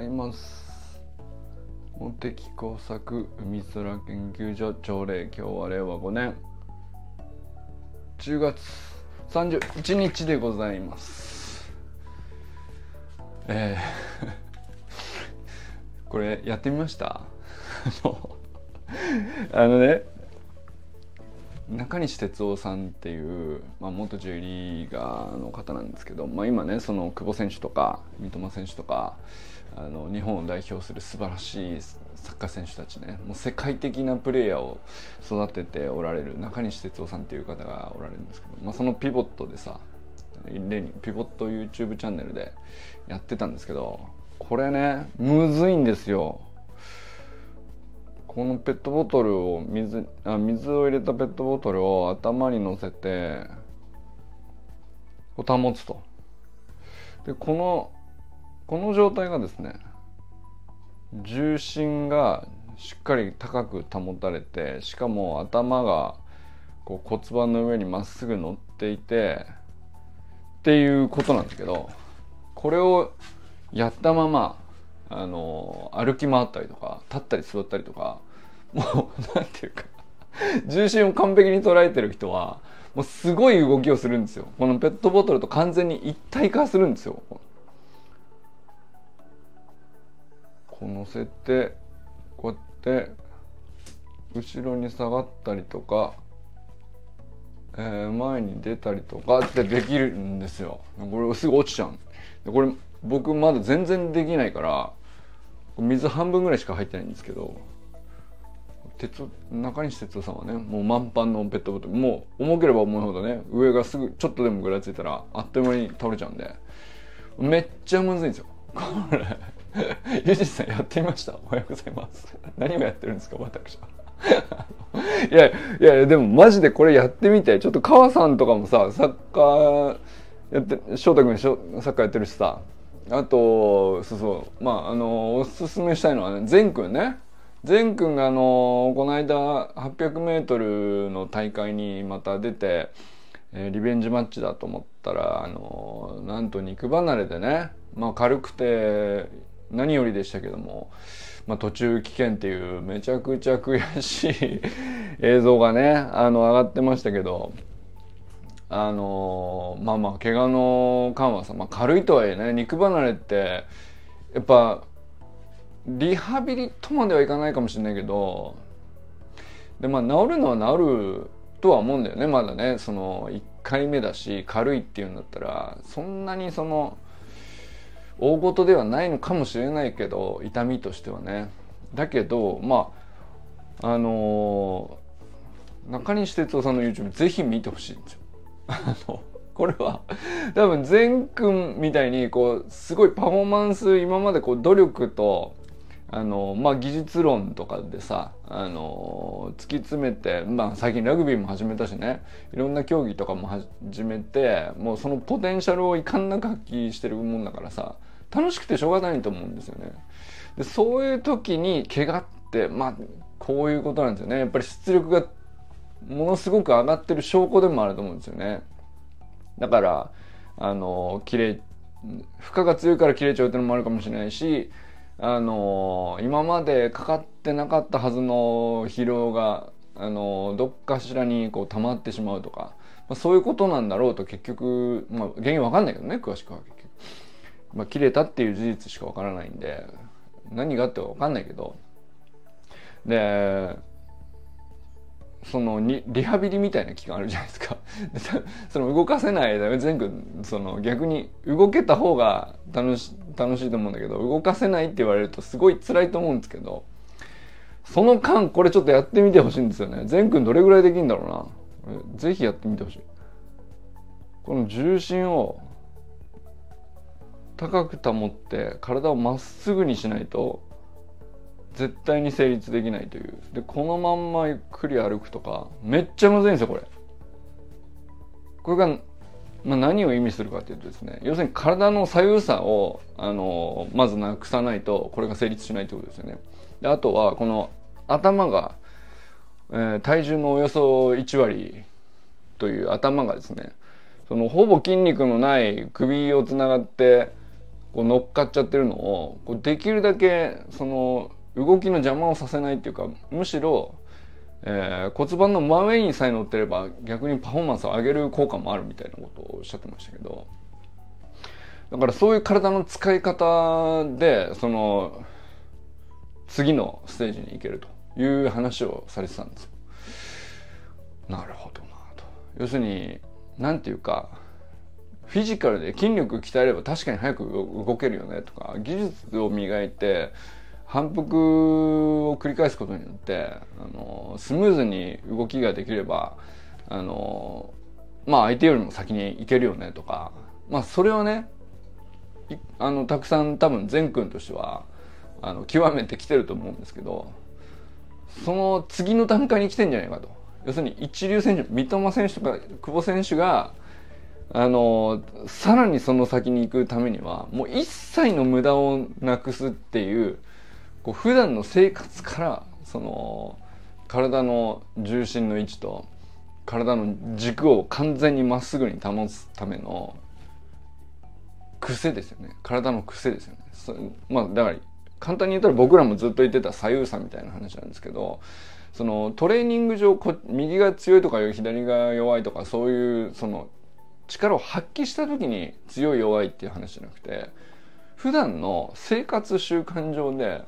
ざいます。茂木工作海空研究所朝礼今日は令和5年。10月31日でございます。えー、これやってみました？あのね中西哲夫さんっていう、まあ、元 J リーガーの方なんですけど、まあ、今ねその久保選手とか三笘選手とかあの日本を代表する素晴らしいサッカー選手たちね。もう世界的なプレーヤーを育てておられる中西哲夫さんっていう方がおられるんですけど、まあ、そのピボットでさ例にピボット YouTube チャンネルでやってたんですけどこれねむずいんですよ。このペットボトルを水あ水を入れたペットボトルを頭に乗せて保つと。でこのこの状態がですね重心がしっかり高く保たれてしかも頭がこう骨盤の上にまっすぐ乗っていてっていうことなんだけどこれをやったままあの歩き回ったりとか立ったり座ったりとかもう何ていうか重心を完璧に捉えてる人はもうすごい動きをするんですよ。このペットボトルと完全に一体化するんですよ。こう乗せてこうやって後ろに下がったりとか、えー、前に出たりとかってできるんですよ。これすぐ落ちちゃう。でこれ僕まだ全然できないから水半分ぐらいしか入ってないんですけど鉄中西哲夫さんはねもう満帆のペットボトル。もう重ければ重いほどね上がすぐちょっとでもぐらついたらあっという間に倒れちゃうんでめっちゃむずいんですよ。これ。ゆじさんやってみました？おはようございます。何をやってるんですか私は。いやいやでもマジでこれやってみてちょっと川さんとかもさサッカーやって翔太君サッカーやってるしさあとそうそうまああのおすすめしたいのはね善くんね。善くんがあのこの間 800m の大会にまた出て、えー、リベンジマッチだと思ったらあのなんと肉離れでね、まあ、軽くて何よりでしたけども、まあ、途中危険っていうめちゃくちゃ悔しい 映像がねあの上がってましたけどあのまあまあ怪我の感はさ、まあ、軽いとはいえね肉離れってやっぱリハビリとまではいかないかもしれないけどでまあ治るのは治るとは思うんだよねまだね。その1回目だし軽いっていうんだったらそんなにその大事ではないのかもしれないけど痛みとしてはね。だけどまああのー、中西哲夫さんの YouTube ぜひ見てほしいんですよ。あのこれは多分善くんみたいにこうすごいパフォーマンス今までこう努力とあのまあ技術論とかでさあの突き詰めて、まあ、最近ラグビーも始めたしね。いろんな競技とかも始めてもうそのポテンシャルをいかんなく発揮してるもんだからさ。楽しくてしょうがないと思うんですよね。でそういう時に怪我ってまあこういうことなんですよねやっぱり出力がものすごく上がってる証拠でもあると思うんですよね。だからあの切れ負荷が強いから切れちゃうっていうのもあるかもしれないしあの今までかかってなかったはずの疲労があのどっかしらにこう溜まってしまうとか、まあ、そういうことなんだろうと結局、まあ、原因わかんないけどね詳しくは結、まあ、切れたっていう事実しかわからないんで何があってわかんないけど。でそのリハビリみたいな期間あるじゃないですか。その動かせない間全部その逆に動けた方が楽し楽しいと思うんだけど動かせないって言われるとすごい辛いと思うんですけどその間これちょっとやってみてほしいんですよね。善くんどれぐらいできるんだろうな。ぜひやってみてほしい。この重心を高く保って体をまっすぐにしないと絶対に成立できないという。でこのまんまゆっくり歩くとかめっちゃむずいんですよこれ。これが、まあ、何を意味するかというとですね要するに体の左右差をあのまずなくさないとこれが成立しないということですよね。であとはこの頭が、えー、体重のおよそ1割という頭がですねそのほぼ筋肉のない首をつながってこう乗っかっちゃってるのをこうできるだけその動きの邪魔をさせないっていうかむしろ、えー、骨盤の真上にさえ乗ってれば逆にパフォーマンスを上げる効果もあるみたいなことをおっしゃってましたけどだからそういう体の使い方でその次のステージに行けるという話をされてたんですよ。なるほどなと。要するに何て言うかフィジカルで筋力鍛えれば確かに早く動けるよねとか技術を磨いて反復を繰り返すことによってあのスムーズに動きができればあのまあ相手よりも先に行けるよねとかまあそれをねあのたくさん多分善くんとしてはあの極めてきてると思うんですけどその次の段階に来てんじゃないかと。要するに一流選手三笘選手とか久保選手があのさらにその先に行くためにはもう一切の無駄をなくすっていうこう普段の生活からその体の重心の位置と体の軸を完全にまっすぐに保つための癖ですよね。体の癖ですよね。まあだから簡単に言ったら僕らもずっと言ってた左右差みたいな話なんですけどそのトレーニング上こ右が強いとか左が弱いとかそういうその力を発揮した時に強い弱いっていう話じゃなくて普段の生活習慣上で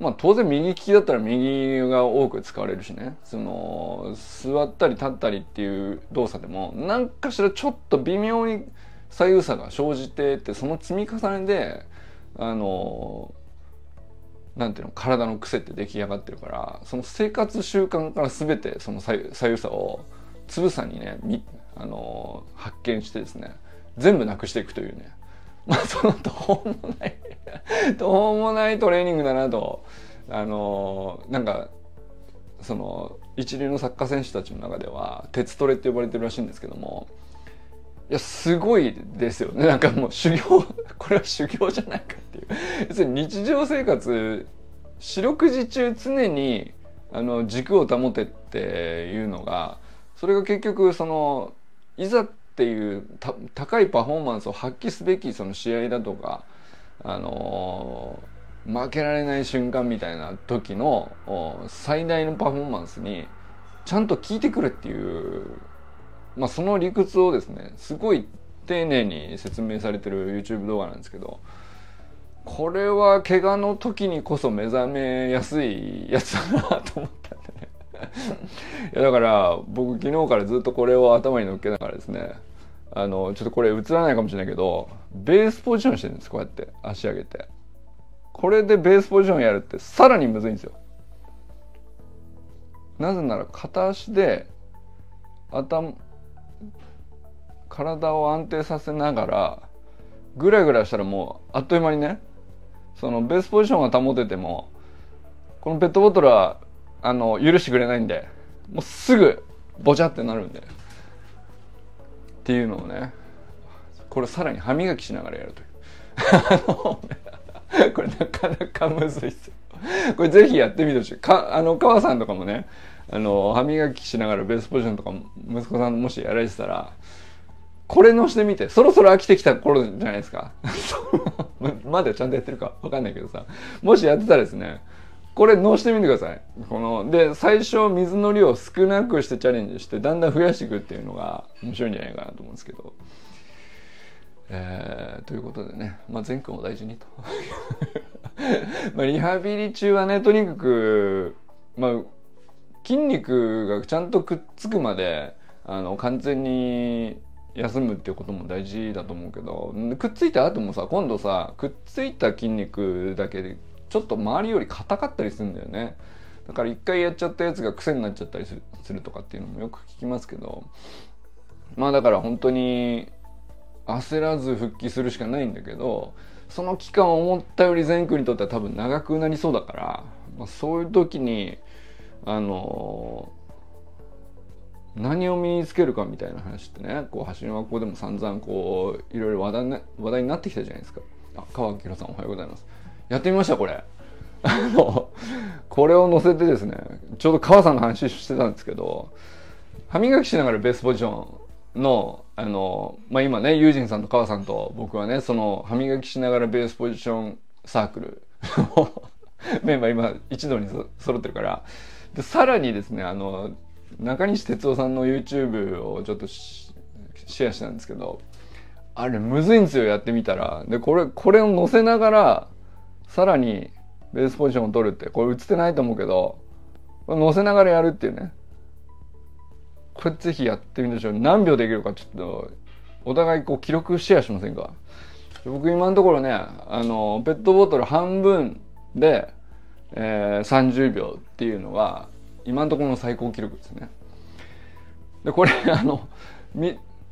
まあ当然右利きだったら右が多く使われるしね。その座ったり立ったりっていう動作でも何かしらちょっと微妙に左右差が生じてってその積み重ねであのなんていうの体の癖って出来上がってるからその生活習慣から全てその左右差をつぶさにねあの発見してですね全部なくしていくというね。まあその途方もない途方もないトレーニングだなと。あのなんかその一流のサッカー選手たちの中では鉄トレって呼ばれてるらしいんですけども。いやすごいですよね。なんかもう修行 これは修行じゃないかっていう。要するに日常生活四六時中常にあの軸を保てっていうのがそれが結局そのいざっていう高いパフォーマンスを発揮すべきその試合だとか、あのー、負けられない瞬間みたいな時の最大のパフォーマンスにちゃんと効いてくるっていう、まあ、その理屈をですねすごい丁寧に説明されてる YouTube 動画なんですけどこれは怪我の時にこそ目覚めやすいやつだなと思ったんでね。いやだから僕昨日からずっとこれを頭に乗っけながらですねあのちょっとこれ映らないかもしれないけどベースポジションしてるんですこうやって。足上げて。これでベースポジションやるってさらにむずいんですよ。なぜなら片足で頭体を安定させながらぐらぐらしたらもうあっという間にねそのベースポジションが保ててもこのペットボトルはあの許してくれないんでもうすぐボチャってなるんで。っていうのをねこれさらに歯磨きしながらやるという。これなかなかむずいっすよ。これぜひやってみてほしい。かあの川さんとかもねあの歯磨きしながらベースポジションとか息子さんもしやられてたらこれのしてみてそろそろ飽きてきた頃じゃないですか。まだちゃんとやってるかわかんないけどさもしやってたらですねこれ乗してみてください。こので最初水の量を少なくしてチャレンジしてだんだん増やしていくっていうのが面白いんじゃないかなと思うんですけど。えー、ということでね、まあ、善くんを大事にと。まあリハビリ中はねとにかく、まあ、筋肉がちゃんとくっつくまであの完全に休むっていうことも大事だと思うけど。くっついた後もさ今度さくっついた筋肉だけでちょっと周りより硬かったりするんだよね。だから一回やっちゃったやつが癖になっちゃったりするとかっていうのもよく聞きますけど。まあだから本当に焦らず復帰するしかないんだけどその期間思ったより善くにとっては多分長くなりそうだから、まあ、そういう時にあの何を身につけるかみたいな話ってねこう走り学校でも散々こういろいろ話題話題になってきたじゃないですか。あ川明さんおはようございます。やってみましたこれ あのこれを載せてですねちょうど川さんの話してたんですけど歯磨きしながらベースポジションの、あの、まあ、今ね、ユージンさんと川さんと僕はね、その、歯磨きしながらベースポジションサークル メンバー今一度に揃ってるから、で、さらにですね、あの、中西哲夫さんの YouTube をちょっとシェアしたんですけど、あれむずいんですよ、やってみたら。で、これ、これを載せながら、さらにベースポジションを取るって、これ映ってないと思うけど、載せながらやるっていうね。これぜひやってみましょう。何秒できるかちょっと、お互いこう記録シェアしませんか？僕今のところね、あの、ペットボトル半分で、えー、30秒っていうのは、今のところの最高記録ですね。で、これ、あの、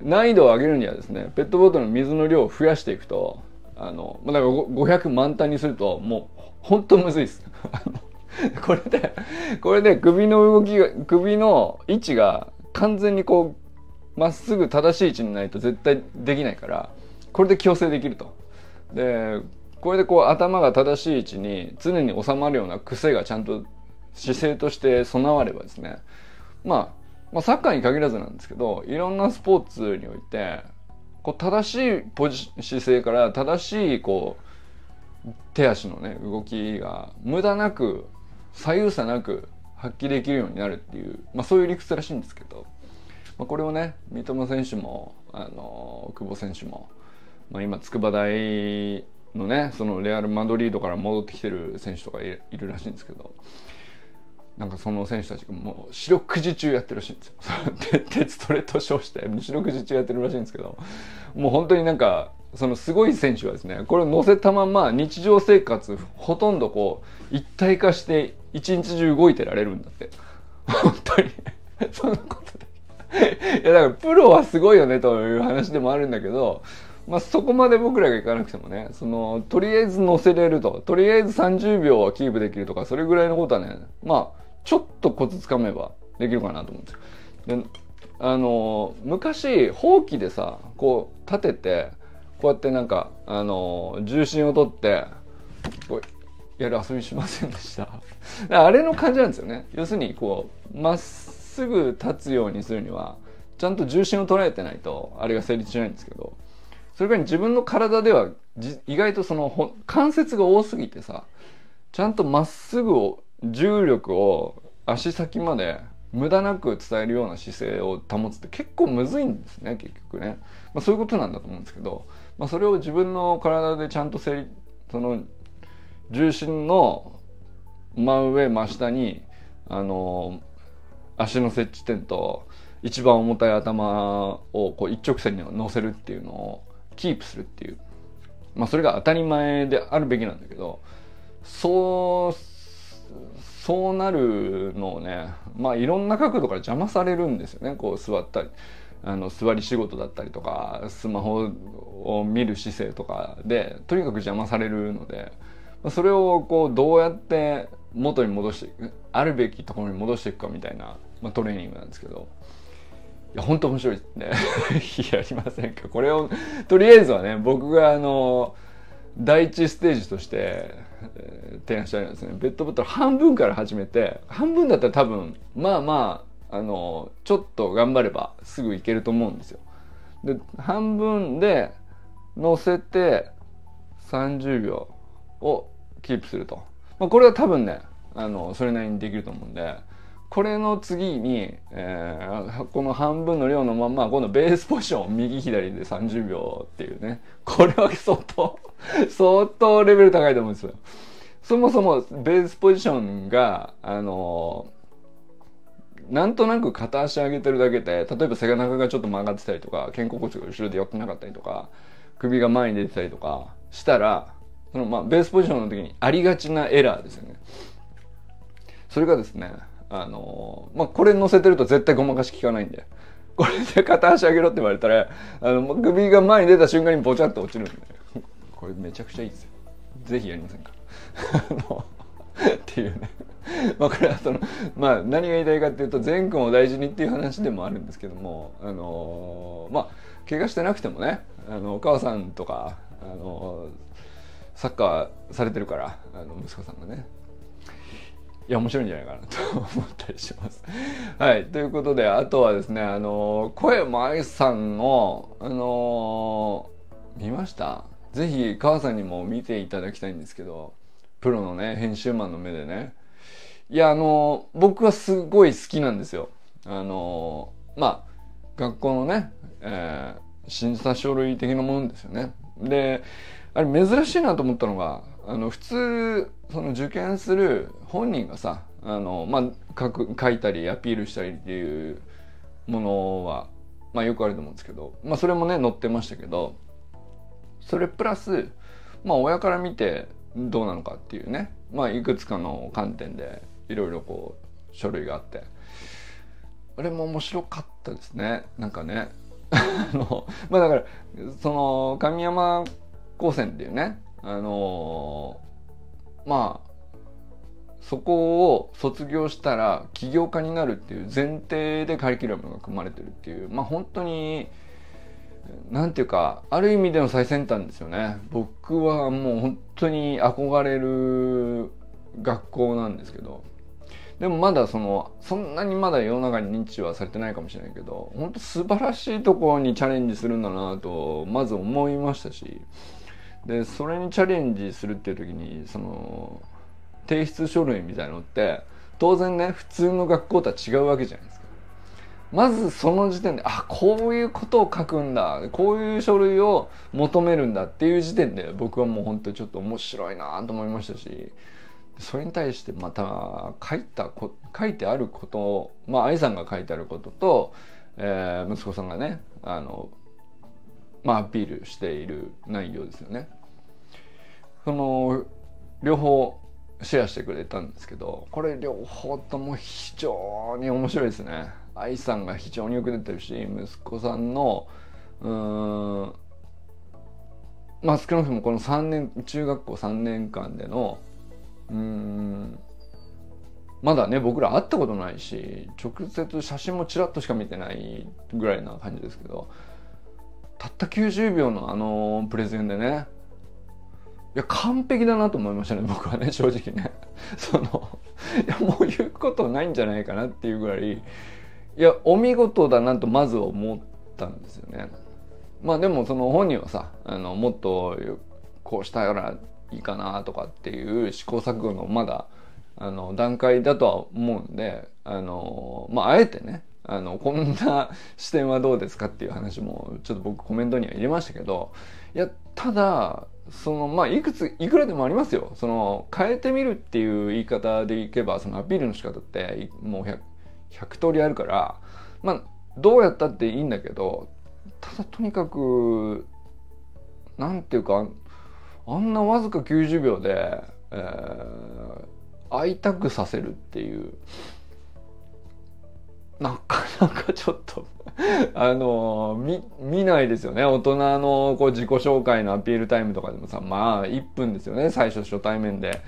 難易度を上げるにはですね、ペットボトルの水の量を増やしていくと、あの、だから500満タンにすると、もう、ほんとむずいです。これで、これで首の動きが、首の位置が完全にこうまっすぐ正しい位置にないと絶対できないからこれで矯正できると。でこれでこう頭が正しい位置に常に収まるような癖がちゃんと姿勢として備わればですね、まあ、まあサッカーに限らずなんですけどいろんなスポーツにおいてこう正しいポジ姿勢から正しいこう手足のね動きが無駄なく左右差なく発揮できるようになるっていう、まあ、そういう理屈らしいんですけど、まあ、これをね三笘選手もあの久保選手も、まあ、今筑波大のねそのレアル・マドリードから戻ってきてる選手とかいるらしいんですけどなんかその選手たちがもう四六時中やってるらしいんですよ。鉄トレと称して四六時中やってるらしいんですけどもう本当になんかそのすごい選手はですねこれを乗せたまま日常生活ほとんどこう一体化して一日中動いてられるんだって。本当に。そんなことで。いや、だからプロはすごいよねという話でもあるんだけど、まあそこまで僕らがいかなくてもね、その、とりあえず乗せれると、とりあえず30秒はキープできるとか、それぐらいのことはね、まあ、ちょっとコツつかめばできるかなと思うんですよ。で、あの、昔、ほうきでさ、こう、立てて、こうやってなんか、あの、重心を取って、こうやる遊びしませんでした？あれの感じなんですよね。要するに、こう、まっすぐ立つようにするには、ちゃんと重心を捉えてないと、あれが成立しないんですけど、それから自分の体では、意外とその関節が多すぎてさ、ちゃんとまっすぐを、重力を足先まで無駄なく伝えるような姿勢を保つって結構むずいんですね、結局ね。まあそういうことなんだと思うんですけど、まあそれを自分の体でちゃんと整理、その重心の真上真下にあの足の接地点と一番重たい頭をこう一直線に乗せるっていうのをキープするっていう。まあそれが当たり前であるべきなんだけどそうそうなるのをねまあいろんな角度から邪魔されるんですよね。こう座ったりあの座り仕事だったりとかスマホを見る姿勢とかでとにかく邪魔されるのでそれをこうどうやって元に戻していくあるべきところに戻していくかみたいな、まあ、トレーニングなんですけど。いや本当面白いですね やりませんかこれをとりあえずはね僕があの第一ステージとして、えー、提案したいのはですねベッドボトル半分から始めて半分だったら多分まあまああのちょっと頑張ればすぐいけると思うんですよ。で半分で乗せて30秒をキープすると。まあ、これは多分ね、あの、それなりにできると思うんで、これの次に、えー、この半分の量のまんま、このベースポジション右左で30秒っていうね。これは相当 相当レベル高いと思うんですよ。そもそもベースポジションが、あのー、なんとなく片足上げてるだけで、例えば背中がちょっと曲がってたりとか、肩甲骨が後ろで寄ってなかったりとか、首が前に出てたりとかしたら、そのまあベースポジションの時にありがちなエラーですよね。それがですね、あの、まあこれ乗せてると絶対ごまかし効かないんで、これで片足上げろって言われたら、あの、首が前に出た瞬間にボチャッと落ちるんで、これめちゃくちゃいいですよ。ぜひやりませんか。っていうね。まあこれはその、まあ何が言いたいかっていうと、善くんを大事にっていう話でもあるんですけども、あのー、まあ、怪我してなくてもね、あの、お母さんとか、あのーサッカーされてるからあの息子さんがねいや面白いんじゃないかなと思ったりします。はい。ということで、あとはですね、あの、小山愛さんの、あの見ました？ぜひ、母さんにも見ていただきたいんですけど、プロのね、編集マンの目でね。いや、あの僕はすごい好きなんですよ。あのまあ、学校のね、えー、審査書類的なものですよね。で、あれ珍しいなと思ったのが、あの普通その受験する本人がさあの、まあ、書く書いたりアピールしたりっていうものは、まあ、よくあると思うんですけど、まあ、それもね載ってましたけどそれプラス、まあ、親から見てどうなのかっていうね、まあ、いくつかの観点でいろいろこう書類があってあれも面白かったですね。なんかね あのまあだからその神山高専っていうねあのー、まあそこを卒業したら起業家になるっていう前提でカリキュラムが組まれてるっていうまあ本当になんていうかある意味での最先端ですよね。僕はもう本当に憧れる学校なんですけど。でもまだそのそんなにまだ世の中に認知はされてないかもしれないけど本当素晴らしいところにチャレンジするんだなとまず思いましたし。でそれにチャレンジするっていう時にその提出書類みたいのって当然ね普通の学校とは違うわけじゃないですか。まずその時点であこういうことを書くんだこういう書類を求めるんだっていう時点で僕はもう本当にちょっと面白いなと思いましたしそれに対してまた書いた書いてあることまあ愛さんが書いてあることと、えー、息子さんがねあのまあ、アピールしている内容ですよね。その両方シェアしてくれたんですけどこれ両方とも非常に面白いですね。愛さんが非常によく出てるし息子さんのうんまあ少なくともこの3年中学校3年間でのうんまだね僕ら会ったことないし直接写真もちらっとしか見てないぐらいな感じですけどたった90秒のあのプレゼンでね。いや完璧だなと思いましたね僕はね正直ね。そのいやもう言うことないんじゃないかなっていうぐらい。いやお見事だなとまず思ったんですよね。まあでもその本人はさあのもっとこうしたらいいかなとかっていう試行錯誤のまだあの段階だとは思うんであのまああえてねあのこんな視点はどうですかっていう話もちょっと僕コメントには入れましたけどいやただそのまあいくついくらでもありますよ。その変えてみるっていう言い方でいけばそのアピールの仕方ってもう 100, 100通りあるからまあどうやったっていいんだけどただとにかくなんていうかあんなわずか90秒で、えー、会いたくさせるっていう。なかなかちょっとあの見見ないですよね。大人のこう自己紹介のアピールタイムとかでもさまあ1分ですよね。最初初対面で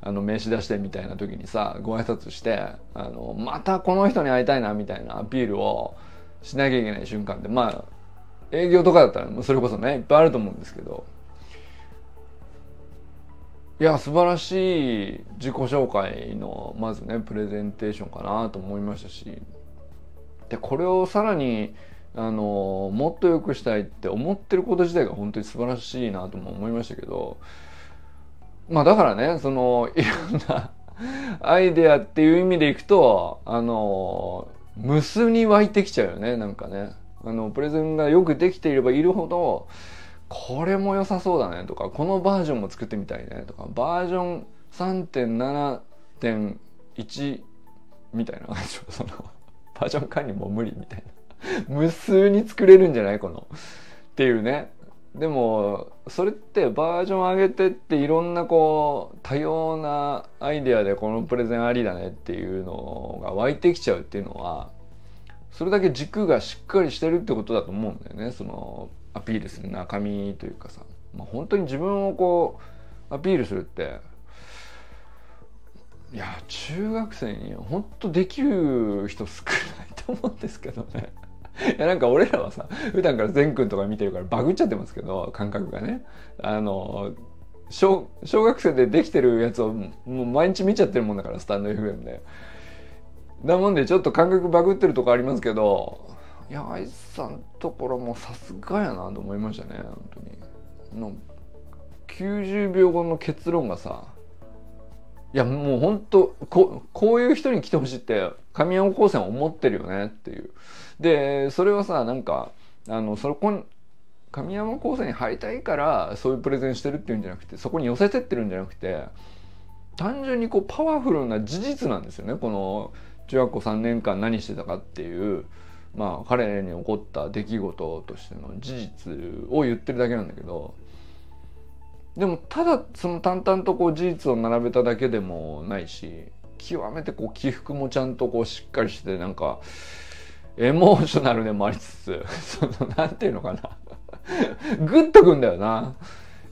あの名刺出してみたいな時にさご挨拶してあのまたこの人に会いたいなみたいなアピールをしなきゃいけない瞬間ってまあ営業とかだったらそれこそねいっぱいあると思うんですけど。いや素晴らしい自己紹介のまずねプレゼンテーションかなと思いましたし。でこれをさらにあのもっと良くしたいって思ってること自体が本当に素晴らしいなとも思いましたけどまあだからねそのいろんな アイデアっていう意味でいくとあの無数に湧いてきちゃうよねなんかね。あのプレゼンがよくできていればいるほどこれも良さそうだねとかこのバージョンも作ってみたいねとかバージョン3.7.1みたいな感じそのバージョン管理も無理みたいな。無数に作れるんじゃない？この。っていうね。でもそれってバージョン上げてっていろんなこう多様なアイデアでこのプレゼンありだねっていうのが湧いてきちゃうっていうのはそれだけ軸がしっかりしてるってことだと思うんだよね。そのアピールする中身というかさ、まあ、本当に自分をこうアピールするっていや中学生に本当できる人少ないと思うんですけどね。いやなんか俺らはさ普段から善くんとか見てるからバグっちゃってますけど感覚がね。あの小小学生でできてるやつをもう毎日見ちゃってるもんだからスタンド FM で。だもんでちょっと感覚バグってるとこありますけどいや愛さんところもさすがやなと思いましたね本当に。の90秒後の結論がさいやもう本当ここういう人に来てほしいって神山高専思ってるよねっていう。でそれはさなんかあのそこに神山高専に入りたいからそういうプレゼンしてるっていうんじゃなくてそこに寄せてってるんじゃなくて単純にこうパワフルな事実なんですよね。この中学校3年間何してたかっていうまあ彼に起こった出来事としての事実を言ってるだけなんだけどでもただその淡々とこう事実を並べただけでもないし極めてこう起伏もちゃんとこうしっかりしてなんかエモーショナルでもありつつ そのなんていうのかな。グッとくんだよな。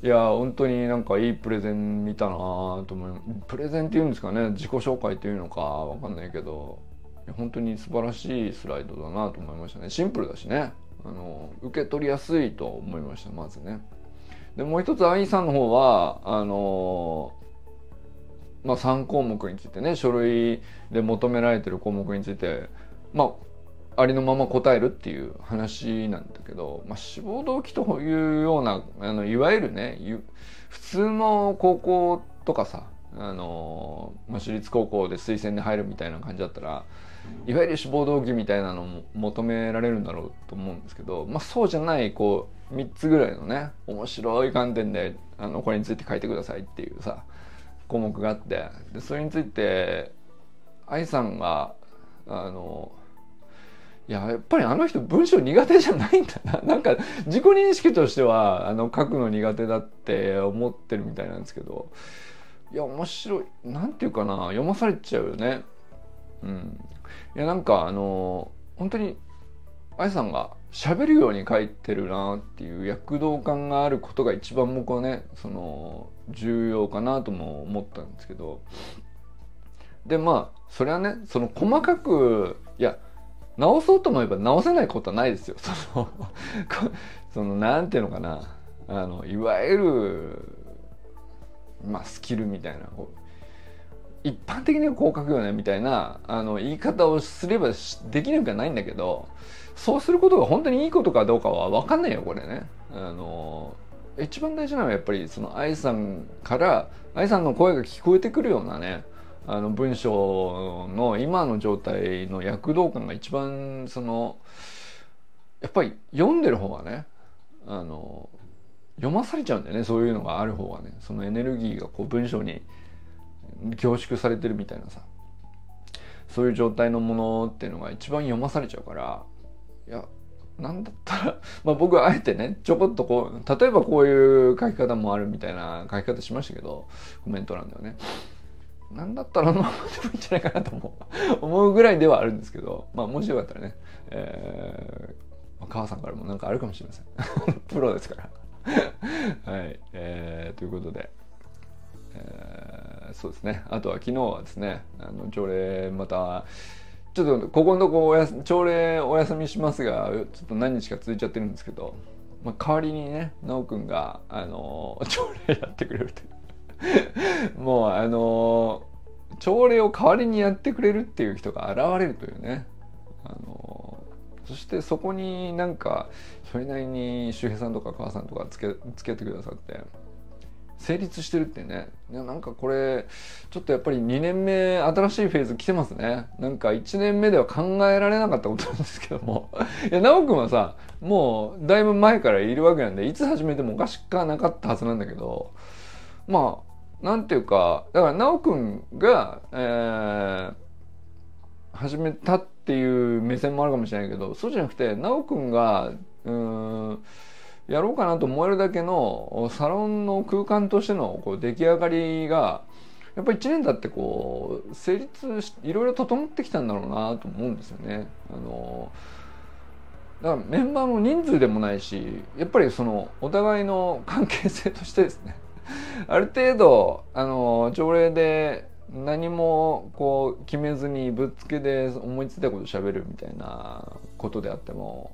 いや本当になんかいいプレゼン見たなと思いプレゼンっていうんですかね。自己紹介っていうのかわかんないけど。本当に素晴らしいスライドだなと思いましたね。シンプルだしね。あの受け取りやすいと思いましたまずね。でもう一つ愛さんの方はあのまあ3項目についてね書類で求められてる項目についてまあありのまま答えるっていう話なんだけど、まあ、志望動機というようなあのいわゆるね普通の高校とかさあの、まあ、私立高校で推薦で入るみたいな感じだったらいわゆる志望動機みたいなのも求められるんだろうと思うんですけど、まあ、そうじゃないこう3つぐらいのね面白い観点であのこれについて書いてくださいっていうさ項目があって。でそれについて愛さんがあのいややっぱりあの人文章苦手じゃないんだな。なんか自己認識としてはあの書くの苦手だって思ってるみたいなんですけど。いや面白い。なんていうかな読まされちゃうよね。うん。いやなんかあの本当に愛さんが喋るように書いてるなっていう躍動感があることが一番僕はねその重要かなとも思ったんですけどでまあそれはねその細かくいや直そうと思えば直せないことはないですよ。そのそのなんていうのかなあのいわゆるまあスキルみたいな一般的にはこう書くよねみたいなあの言い方をすればできなくはないんだけどそうすることが本当にいいことかどうかは分かんないよこれね。あの一番大事なのはやっぱりその愛さんから愛さんの声が聞こえてくるようなねあの文章の今の状態の躍動感が一番そのやっぱり読んでる方がねあの読まされちゃうんだよねそういうのがある方がねそのエネルギーがこう文章に凝縮されてるみたいなさそういう状態のものっていうのが一番読まされちゃうからいやなんだったら、まあ僕はあえてね、ちょこっとこう、例えばこういう書き方もあるみたいな書き方しましたけど、コメント欄ではね。なんだったらのままでもいいんじゃないかなと思う 思うぐらいではあるんですけど、まあもしよかったらね、えー、母さんからもなんかあるかもしれません。プロですからはい、えー、ということで、えー、そうですね。あとは昨日はですね、あの条例また、ちょっとここのとこおや朝礼お休みしますが、ちょっと何日か続いちゃってるんですけど、まあ、代わりにね、奈くんが、あの、朝礼やってくれるという。もうあの朝礼を代わりにやってくれるっていう人が現れるというねあのそしてそこになんかそれなりに周平さんとか母さんとかつけ付き合ってくださって成立してるってね。なんかこれちょっとやっぱり2年目新しいフェーズ来てますね。なんか1年目では考えられなかったことなんですけども。いや奈くんはさもうだいぶ前からいるわけなんでいつ始めてもおかしくなかったはずなんだけど。まあなんていうかだから奈くんが、えー、始めたっていう目線もあるかもしれないけどそうじゃなくて奈くんがうんやろうかなと思えるだけのサロンの空間としてのこう出来上がりがやっぱり1年経ってこう成立しいろいろ整ってきたんだろうなと思うんですよね。あのだからメンバーの人数でもないしやっぱりそのお互いの関係性としてですね ある程度あの条例で何もこう決めずにぶっつけで思いついたこと喋るみたいなことであっても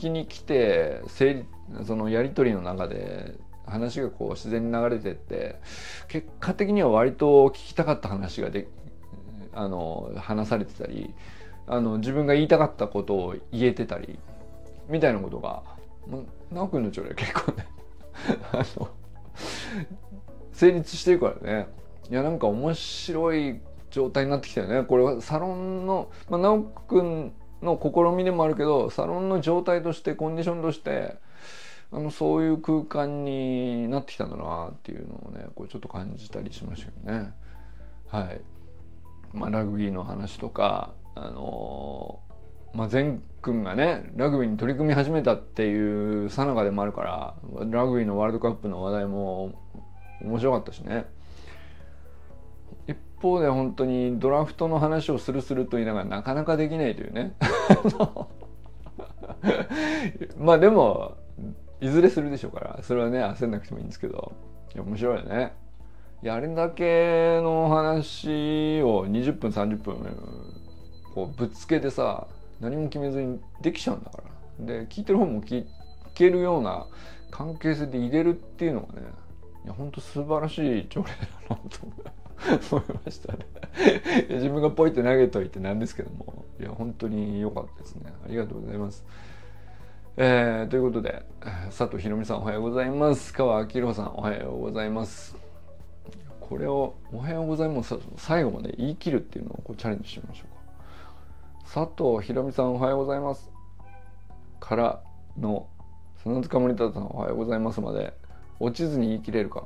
きに来て整理そのやり取りの中で話がこう自然に流れてって結果的には割と聞きたかった話がであの話されてたりあの自分が言いたかったことを言えてたりみたいなことが直君の朝礼結構ね あの成立してるからね。いやなんか面白い状態になってきたよね。これはサロンの、まあ、直君の試みでもあるけどサロンの状態としてコンディションとしてあのそういう空間になってきたんだなっていうのをねこれちょっと感じたりしましたよね。はいまあ、ラグビーの話とかあのまあ、善くんがねラグビーに取り組み始めたっていうさなかでもあるからラグビーのワールドカップの話題も面白かったしね方で本当にドラフトの話をするすると言いながらなかなかできないというね。まあでもいずれするでしょうから。それはね焦んなくてもいいんですけど。いや面白いよね。いやあれだけの話を20分30分こうぶっつけてさ何も決めずにできちゃうんだから。で聞いてる方も聞けるような関係性で入れるっていうのがねいや本当素晴らしい条例だなと思いましたね。自分がポイって投げといてなんですけどもいや本当に良かったですね。ありがとうございます。えー、ということで佐藤ひろみさんおはようございます。川明宏さんおはようございます。これを「おはようございます」最後まで言い切るっていうのをこうチャレンジしてみましょうか。佐藤ひろみさんおはようございます。からの砂塚森田さんおはようございますまで。落ちずに言い切れるか。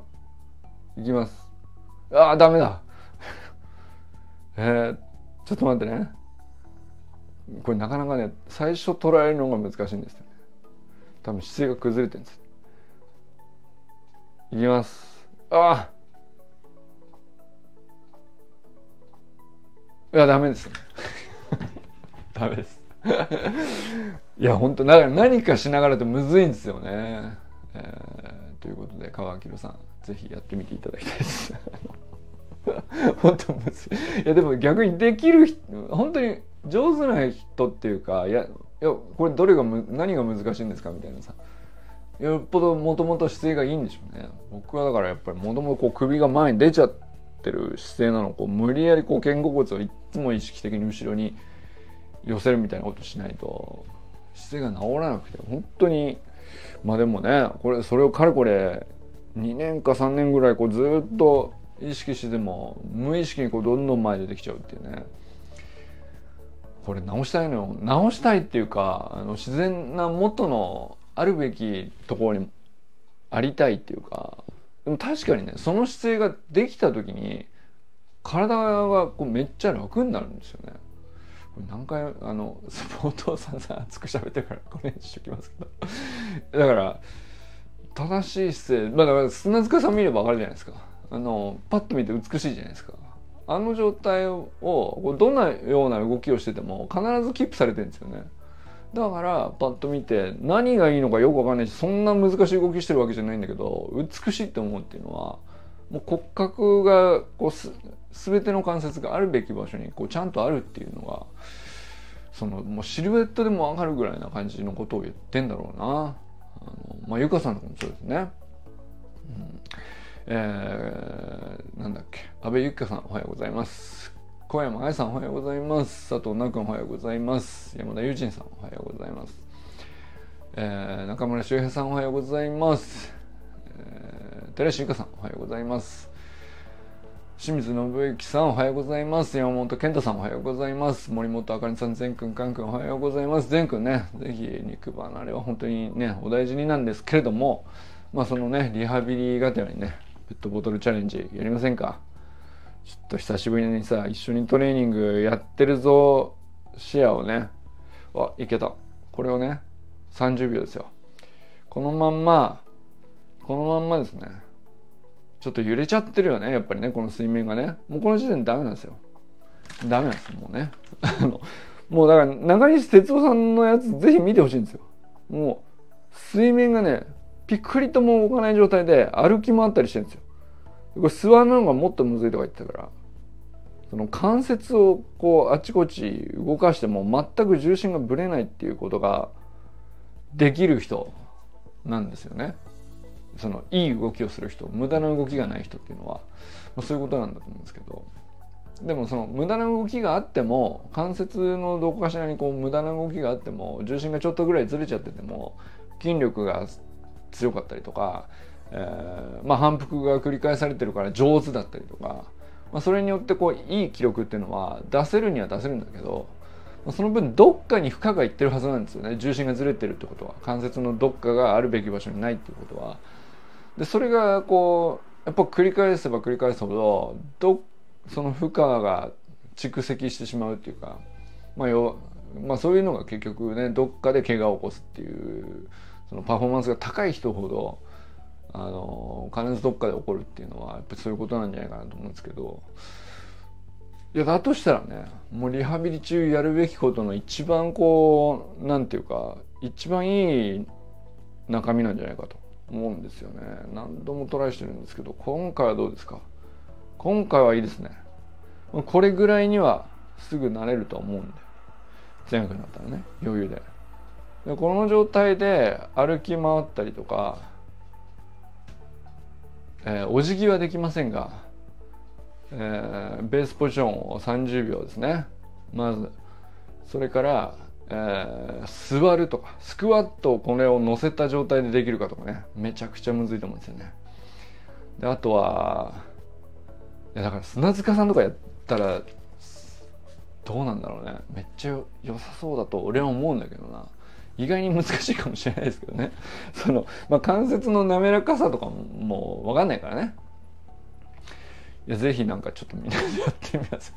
いきます。ああダメだ。えー、ちょっと待ってね。これなかなかね最初捉えるのが難しいんですよね。多分姿勢が崩れてるんですいきます。ああいやダメですね。ダメです。いや本当だから何かしながらとむずいんですよね、で川明さんぜひやってみていただきたいです。本当むずい。いやでも逆にできる本当に上手な人っていうかいやいやこれどれがむ何が難しいんですかみたいなさ。よっぽどもともと姿勢がいいんでしょうね。僕はだからやっぱりもともと首が前に出ちゃってる姿勢なのこう無理やりこう肩甲骨をいつも意識的に後ろに寄せるみたいなことしないと姿勢が治らなくて本当にまあでもねこれそれをかれこれ2年か3年ぐらいこうずっと意識しても無意識にこうどんどん前出てきちゃうっていうね。これ直したいのよ。直したいっていうかあの自然な元のあるべきところにありたいっていうか。でも確かにねその姿勢ができた時に体がこうめっちゃ楽になるんですよね。これ何回あのスポーツをさんさん熱く喋ってからこれにしときますけど。だから正しい姿勢まあだから砂塚さん見れば分かるじゃないですか。あのパッと見て美しいじゃないですか。あの状態をどんなような動きをしてても必ずキープされてるんですよね。だからパッと見て何がいいのかよく分かんないしそんな難しい動きしてるわけじゃないんだけど美しいって思うっていうのはもう骨格がこうす全ての関節があるべき場所にこうちゃんとあるっていうのがそのもうシルエットでも上がるぐらいな感じのことを言ってんだろうな。のまあゆかさんとかもそうですね、うん。えー、なんだっけ。安倍ゆきかさんおはようございます。小山愛さんおはようございます。佐藤奈君おはようございます。山田友人さんおはようございます、えー、中村修平さんおはようございます、えー、寺師ゆかさんおはようございます。清水信之さんおはようございます。山本健太さんおはようございます。森本あかりさん善くんかんくんおはようございます。善くんねぜひ肉離れは本当にねお大事になんですけれどもまあそのねリハビリがてらにねペットボトルチャレンジやりませんか？ちょっと久しぶりにさ一緒にトレーニングやってるぞ視野をね。あいけた。これをね30秒ですよ。このまんまこのまんまですね。ちょっと揺れちゃってるよねやっぱりねこの水面がね。もうこの時点でダメなんですよ。ダメなんですもうね。もうだから中西哲夫さんのやつぜひ見てほしいんですよ。もう水面がねピクリとも動かない状態で歩き回ったりしてるんですよ。これ座るのがもっとむずいとか言ってたから。その関節をこうあちこち動かしても全く重心がぶれないっていうことができる人なんですよね。そのいい動きをする人無駄な動きがない人っていうのは、まあ、そういうことなんだと思うんですけどでもその無駄な動きがあっても関節のどこかしらにこう無駄な動きがあっても重心がちょっとぐらいずれちゃってても筋力が強かったりとか、えー、まあ、反復が繰り返されてるから上手だったりとか、まあ、それによってこういい記録っていうのは出せるには出せるんだけどその分どっかに負荷がいってるはずなんですよね。重心がずれてるってことは。関節のどっかがあるべき場所にないっていうことは。でそれがこうやっぱ繰り返せば繰り返すほどどその負荷が蓄積してしまうっていうか、まあよまあ、そういうのが結局ねどっかで怪我を起こすっていうそのパフォーマンスが高い人ほどあの必ずどっかで起こるっていうのはやっぱそういうことなんじゃないかなと思うんですけどいやだとしたらねもうリハビリ中やるべきことの一番こうなんていうか一番いい中身なんじゃないかと。思うんですよね。何度もトライしてるんですけど今回はどうですか？今回はいいですね。これぐらいにはすぐ慣れると思うんで前学になったらね余裕で。でこの状態で歩き回ったりとか、えー、お辞儀はできませんがえー、ベースポジションを30秒ですね。まずそれから、えー、座るとかスクワットをこれを乗せた状態でできるかとかね。めちゃくちゃむずいと思うんですよね。であとはいやだから砂塚さんとかやったらどうなんだろうね。めっちゃ良さそうだと俺は思うんだけどな。意外に難しいかもしれないですけどね。その、まあ、関節の滑らかさとかももう分かんないからね。いやぜひなんかちょっとみんなでやってみます。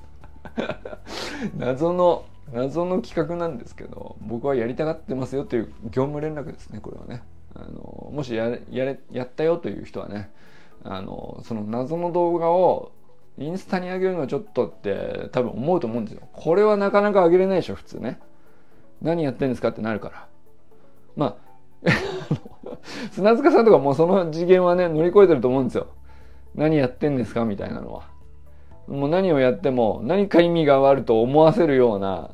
謎の謎の企画なんですけど僕はやりたがってますよという業務連絡ですねこれはね。あのもしやれやれやったよという人はねあのその謎の動画をインスタに上げるのはちょっとって多分思うと思うんですよ。これはなかなか上げれないでしょ普通ね。何やってんですかってなるから。まあ 砂塚さんとかもうその次元はね乗り越えてると思うんですよ。何やってんですかみたいなのは。もう何をやっても何か意味があると思わせるような、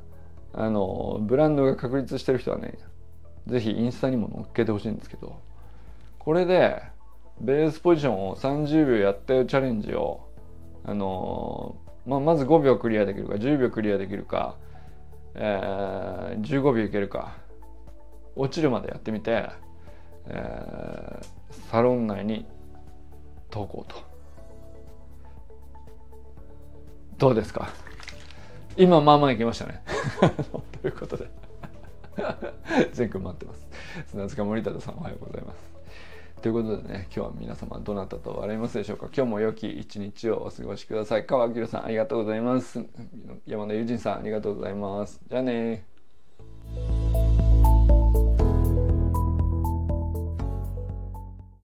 あの、ブランドが確立してる人はね、ぜひインスタにも載っけてほしいんですけど、これで、ベースポジションを30秒やったチャレンジを、あのまあ、まず5秒クリアできるか、10秒クリアできるか、えー、15秒いけるか、落ちるまでやってみて、えー、サロン内に投稿と。どうですか？今まあまあいきましたね。ということで。全く待ってます。砂塚森田さんおはようございます。ということでね今日は皆様どなたと笑いますでしょうか。今日も良き一日をお過ごしください。川明さんありがとうございます。山田友人さんありがとうございます。じゃあね